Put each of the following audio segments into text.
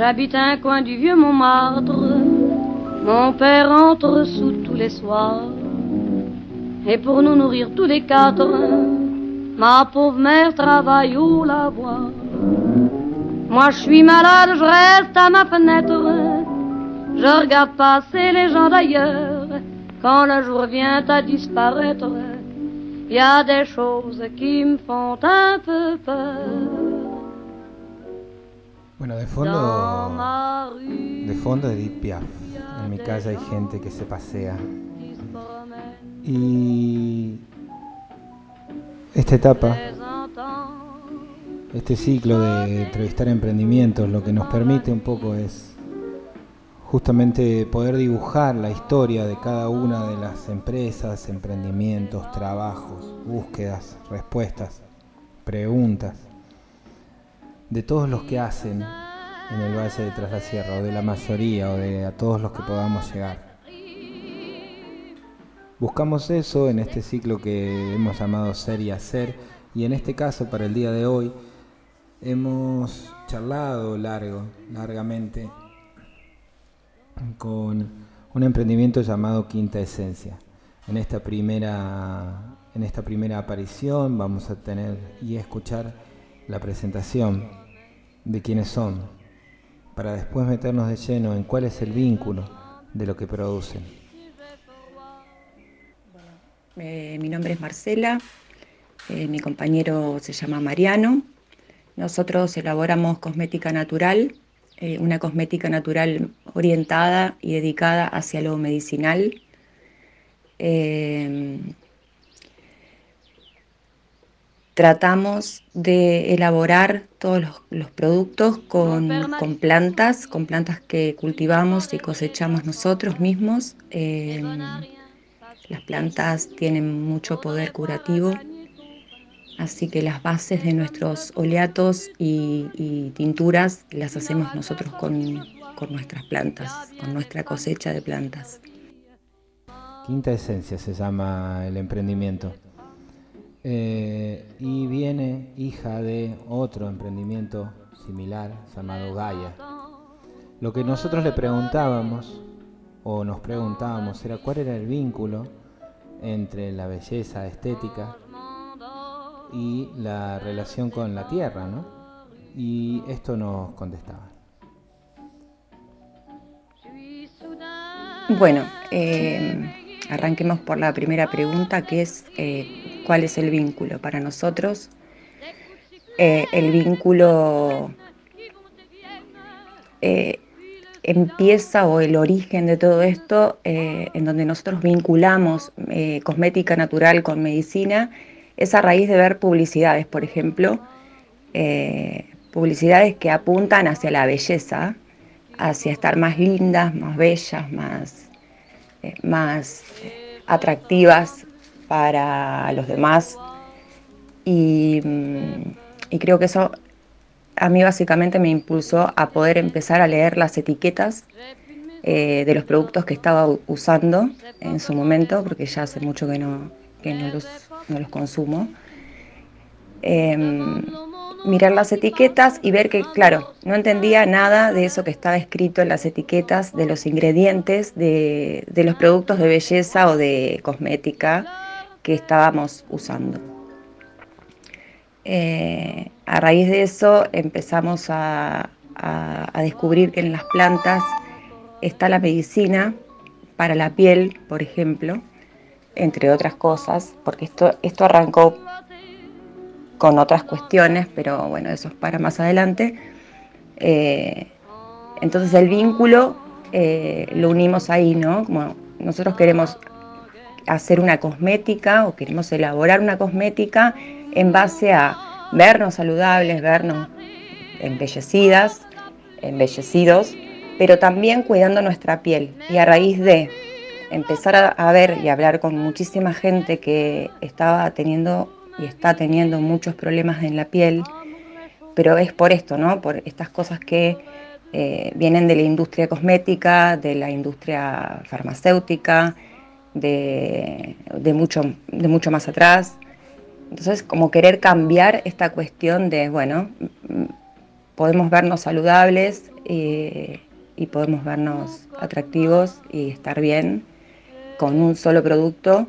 J'habite un coin du vieux Montmartre. Mon père entre sous tous les soirs. Et pour nous nourrir tous les quatre, ma pauvre mère travaille au lavoir. Moi je suis malade, je reste à ma fenêtre. Je regarde passer les gens d'ailleurs. Quand le jour vient à disparaître, il y a des choses qui me font un peu peur. Bueno, de fondo, de fondo Edith Piaf. En mi casa hay gente que se pasea. Y esta etapa, este ciclo de entrevistar emprendimientos, lo que nos permite un poco es justamente poder dibujar la historia de cada una de las empresas, emprendimientos, trabajos, búsquedas, respuestas, preguntas de todos los que hacen en el Valle de Tras la Sierra, o de la mayoría, o de a todos los que podamos llegar. Buscamos eso en este ciclo que hemos llamado Ser y Hacer, y en este caso, para el día de hoy, hemos charlado largo, largamente, con un emprendimiento llamado Quinta Esencia. En esta primera, en esta primera aparición vamos a tener y escuchar la presentación de quiénes son, para después meternos de lleno en cuál es el vínculo de lo que producen. Eh, mi nombre es Marcela, eh, mi compañero se llama Mariano. Nosotros elaboramos cosmética natural, eh, una cosmética natural orientada y dedicada hacia lo medicinal tratamos de elaborar todos los, productos con, plantas, con plantas que cultivamos y cosechamos nosotros mismos. Em, las plantas tienen mucho poder curativo, así que las bases de nuestros oleatos y, tinturas las hacemos nosotros con, con nuestras plantas, con nuestra cosecha de plantas. Quinta Esencia se llama el emprendimiento. Eh, y viene hija de otro emprendimiento similar llamado Gaia. Lo que nosotros le preguntábamos, o nos preguntábamos, era cuál era el vínculo entre la belleza estética y la relación con la tierra, ¿no? Y esto nos contestaba. Bueno, eh, Arranquemos por la primera pregunta, que es eh, cuál es el vínculo para nosotros. Eh, el vínculo eh, empieza o el origen de todo esto en donde nosotros vinculamos cosmética natural con medicina es a raíz de ver publicidades, por ejemplo, publicidades que apuntan hacia la belleza, hacia estar más lindas, más bellas, más eh, más atractivas para los demás. Y, mm, y, creo que eso a mí básicamente me impulsó a poder empezar a leer las etiquetas eh, de los productos que estaba usando en su momento, porque ya hace mucho que no, que no, los, no los consumo. Em, mirar las etiquetas y ver que, claro, no entendía nada de eso que estaba escrito en las etiquetas, de los ingredientes, de, los productos de belleza o de cosmética estábamos usando. Eh, a raíz de eso empezamos a, descubrir que en las plantas está la medicina para la piel, por ejemplo, entre otras cosas, porque esto, esto arrancó con otras cuestiones, pero bueno, eso es para más adelante. Eh, entonces el vínculo eh, lo unimos ahí, ¿no? Como nosotros queremos hacer una cosmética o queremos elaborar una cosmética en base a vernos saludables, vernos embellecidas, embellecidos, pero también cuidando nuestra piel. Y a raíz de empezar a, ver y hablar con muchísima gente que estaba teniendo y está teniendo muchos problemas en la piel, pero es por esto, ¿no? Por estas cosas que eh, vienen de la industria cosmética, de la industria farmacéutica, de, mucho, de mucho más atrás. Entonces, como querer cambiar esta cuestión de, bueno, podemos vernos saludables, eh, y podemos vernos atractivos y estar bien con un solo producto,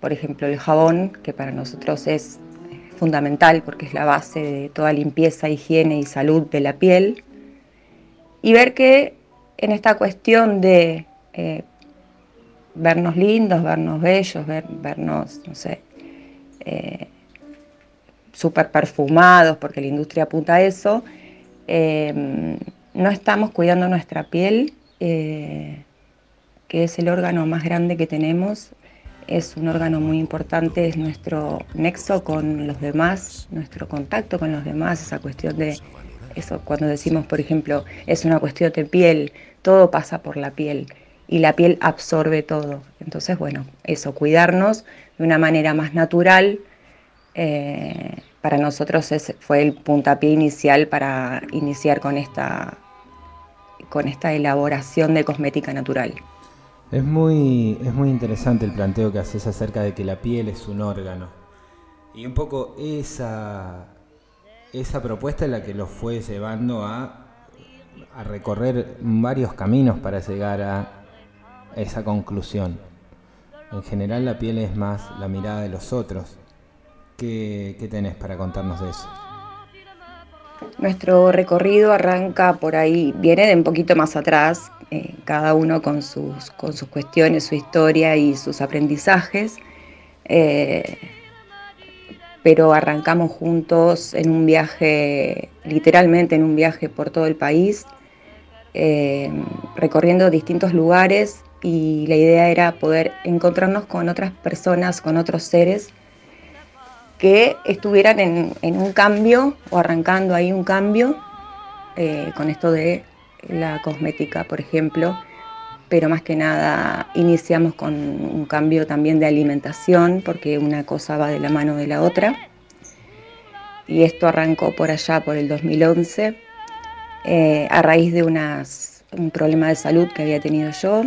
por ejemplo el jabón, que para nosotros es fundamental porque es la base de toda limpieza, higiene y salud de la piel, y ver que en esta cuestión de eh, vernos lindos, vernos bellos, vernos, no sé, eh, súper perfumados, porque la industria apunta a eso, eh, no estamos cuidando nuestra piel, eh, que es el órgano más grande que tenemos, es un órgano muy importante, es nuestro nexo con los demás, nuestro contacto con los demás, esa cuestión de eso, cuando decimos, por ejemplo, es una cuestión de piel, todo pasa por la piel y la piel absorbe todo. Entonces, bueno, eso, cuidarnos de una manera más natural, eh, para nosotros fue el puntapié inicial para iniciar con esta, con esta elaboración de cosmética natural. Es muy, es muy interesante el planteo que haces acerca de que la piel es un órgano. Y un poco esa, esa propuesta es la que los fue llevando a, a recorrer varios caminos para llegar a esa conclusión. En general la piel es más la mirada de los otros. ¿Qué, tenés para contarnos de eso? Nuestro recorrido arranca por ahí, viene de un poquito más atrás, eh, cada uno con sus, con sus cuestiones, su historia y sus aprendizajes, eh, pero arrancamos juntos en un viaje, literalmente en un viaje por todo el país, eh, recorriendo distintos lugares y la idea era poder encontrarnos con otras personas, con otros seres que estuvieran en, un cambio o arrancando ahí un cambio eh, con esto de la cosmética, por ejemplo, pero más que nada iniciamos con un cambio también de alimentación, porque una cosa va de la mano de la otra. Y esto arrancó por allá, por el 2011, eh, a raíz de un problema de salud que había tenido yo,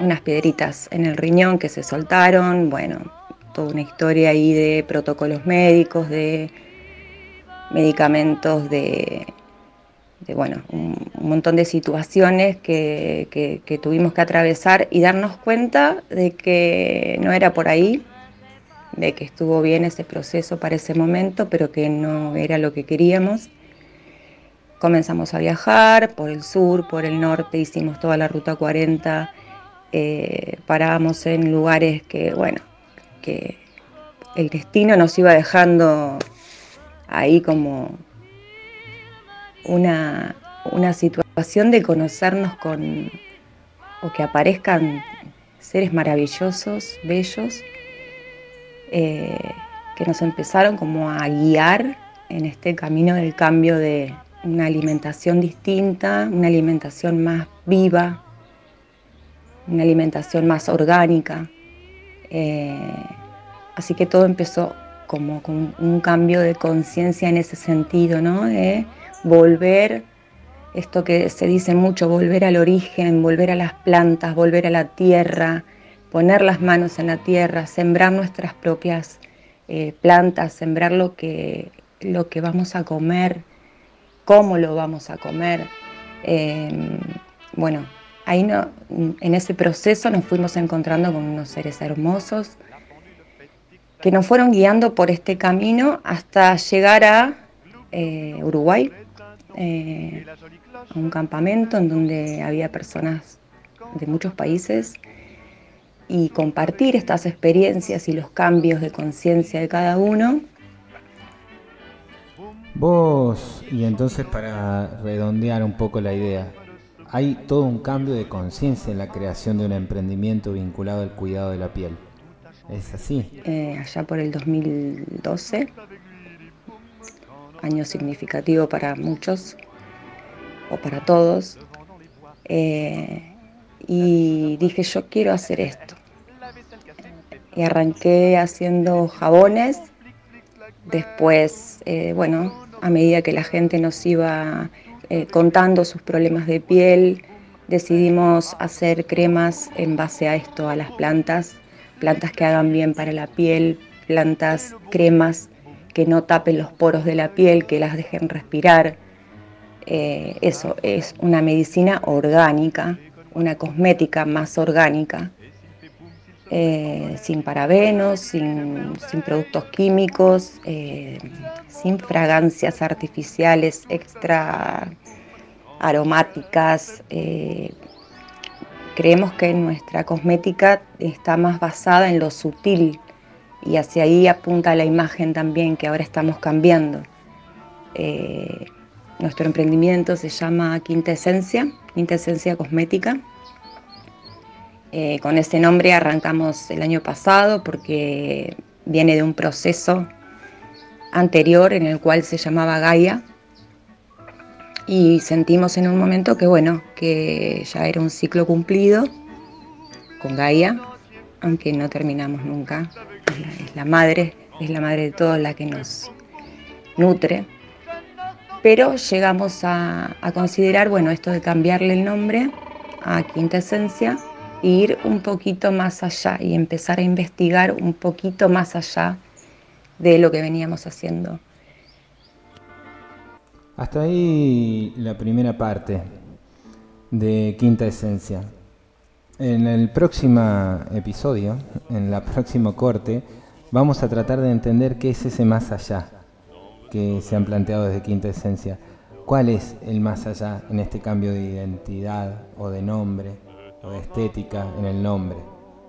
unas piedritas en el riñón que se soltaron, bueno, toda una historia ahí de protocolos médicos, de medicamentos, de, bueno, un, montón de situaciones que, tuvimos que atravesar y darnos cuenta de que no era por ahí, de que estuvo bien ese proceso para ese momento, pero que no era lo que queríamos. Comenzamos a viajar por el sur, por el norte, hicimos toda la ruta 40, eh, parábamos en lugares que, bueno, que el destino nos iba dejando ahí como una, situación de conocernos con, o que aparezcan seres maravillosos, bellos, eh, que nos empezaron como a guiar en este camino del cambio de una alimentación distinta, una alimentación más viva, una alimentación más orgánica. Eh, así que todo empezó como con un cambio de conciencia en ese sentido, ¿no? De volver, esto que se dice mucho, volver al origen, volver a las plantas, volver a la tierra, poner las manos en la tierra, sembrar nuestras propias eh, plantas, sembrar lo que, lo que vamos a comer, cómo lo vamos a comer. Em, bueno, ahí no, en ese proceso nos fuimos encontrando con unos seres hermosos que nos fueron guiando por este camino hasta llegar a eh, Uruguay, eh, a un campamento en donde había personas de muchos países y compartir estas experiencias y los cambios de conciencia de cada uno. Vos, y entonces para redondear un poco la idea, hay todo un cambio de conciencia en la creación de un emprendimiento vinculado al cuidado de la piel. ¿Es así? Eh, allá por el 2012, año significativo para muchos o para todos, eh, y dije yo quiero hacer esto. Y arranqué haciendo jabones, después, eh, bueno, a medida que la gente nos iba eh, contando sus problemas de piel. Decidimos hacer cremas en base a esto, a las plantas, plantas que hagan bien para la piel, plantas, cremas que no tapen los poros de la piel, que las dejen respirar. eh, eso, es una medicina orgánica, una cosmética más orgánica, eh, sin parabenos, sin, productos químicos, eh, sin fragancias artificiales extra aromáticas. creemos que nuestra cosmética está más basada en lo sutil y hacia ahí apunta la imagen también que ahora estamos cambiando. Nuestro emprendimiento se llama Quinta Esencia, Quinta Esencia Cosmética. Eh, con ese nombre arrancamos el año pasado porque viene de un proceso anterior en el cual se llamaba Gaia y sentimos en un momento que bueno, que ya era un ciclo cumplido con Gaia, aunque no terminamos nunca. es la madre, es la madre de todos la que nos nutre pero llegamos a, considerar, bueno, esto de cambiarle el nombre a Quinta Esencia ir un poquito más allá y empezar a investigar un poquito más allá de lo que veníamos haciendo. Hasta ahí la primera parte de Quinta Esencia. En el próximo episodio, en la próxima corte, vamos a tratar de entender qué es ese más allá que se han planteado desde Quinta Esencia. ¿Cuál es el más allá en este cambio de identidad o de nombre o estética en el nombre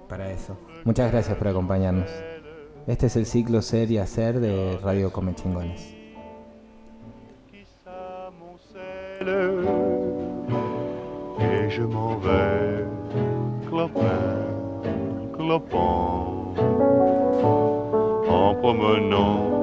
para eso? Muchas gracias por acompañarnos. Este es el ciclo Ser y Hacer de Radio Come Chingones. en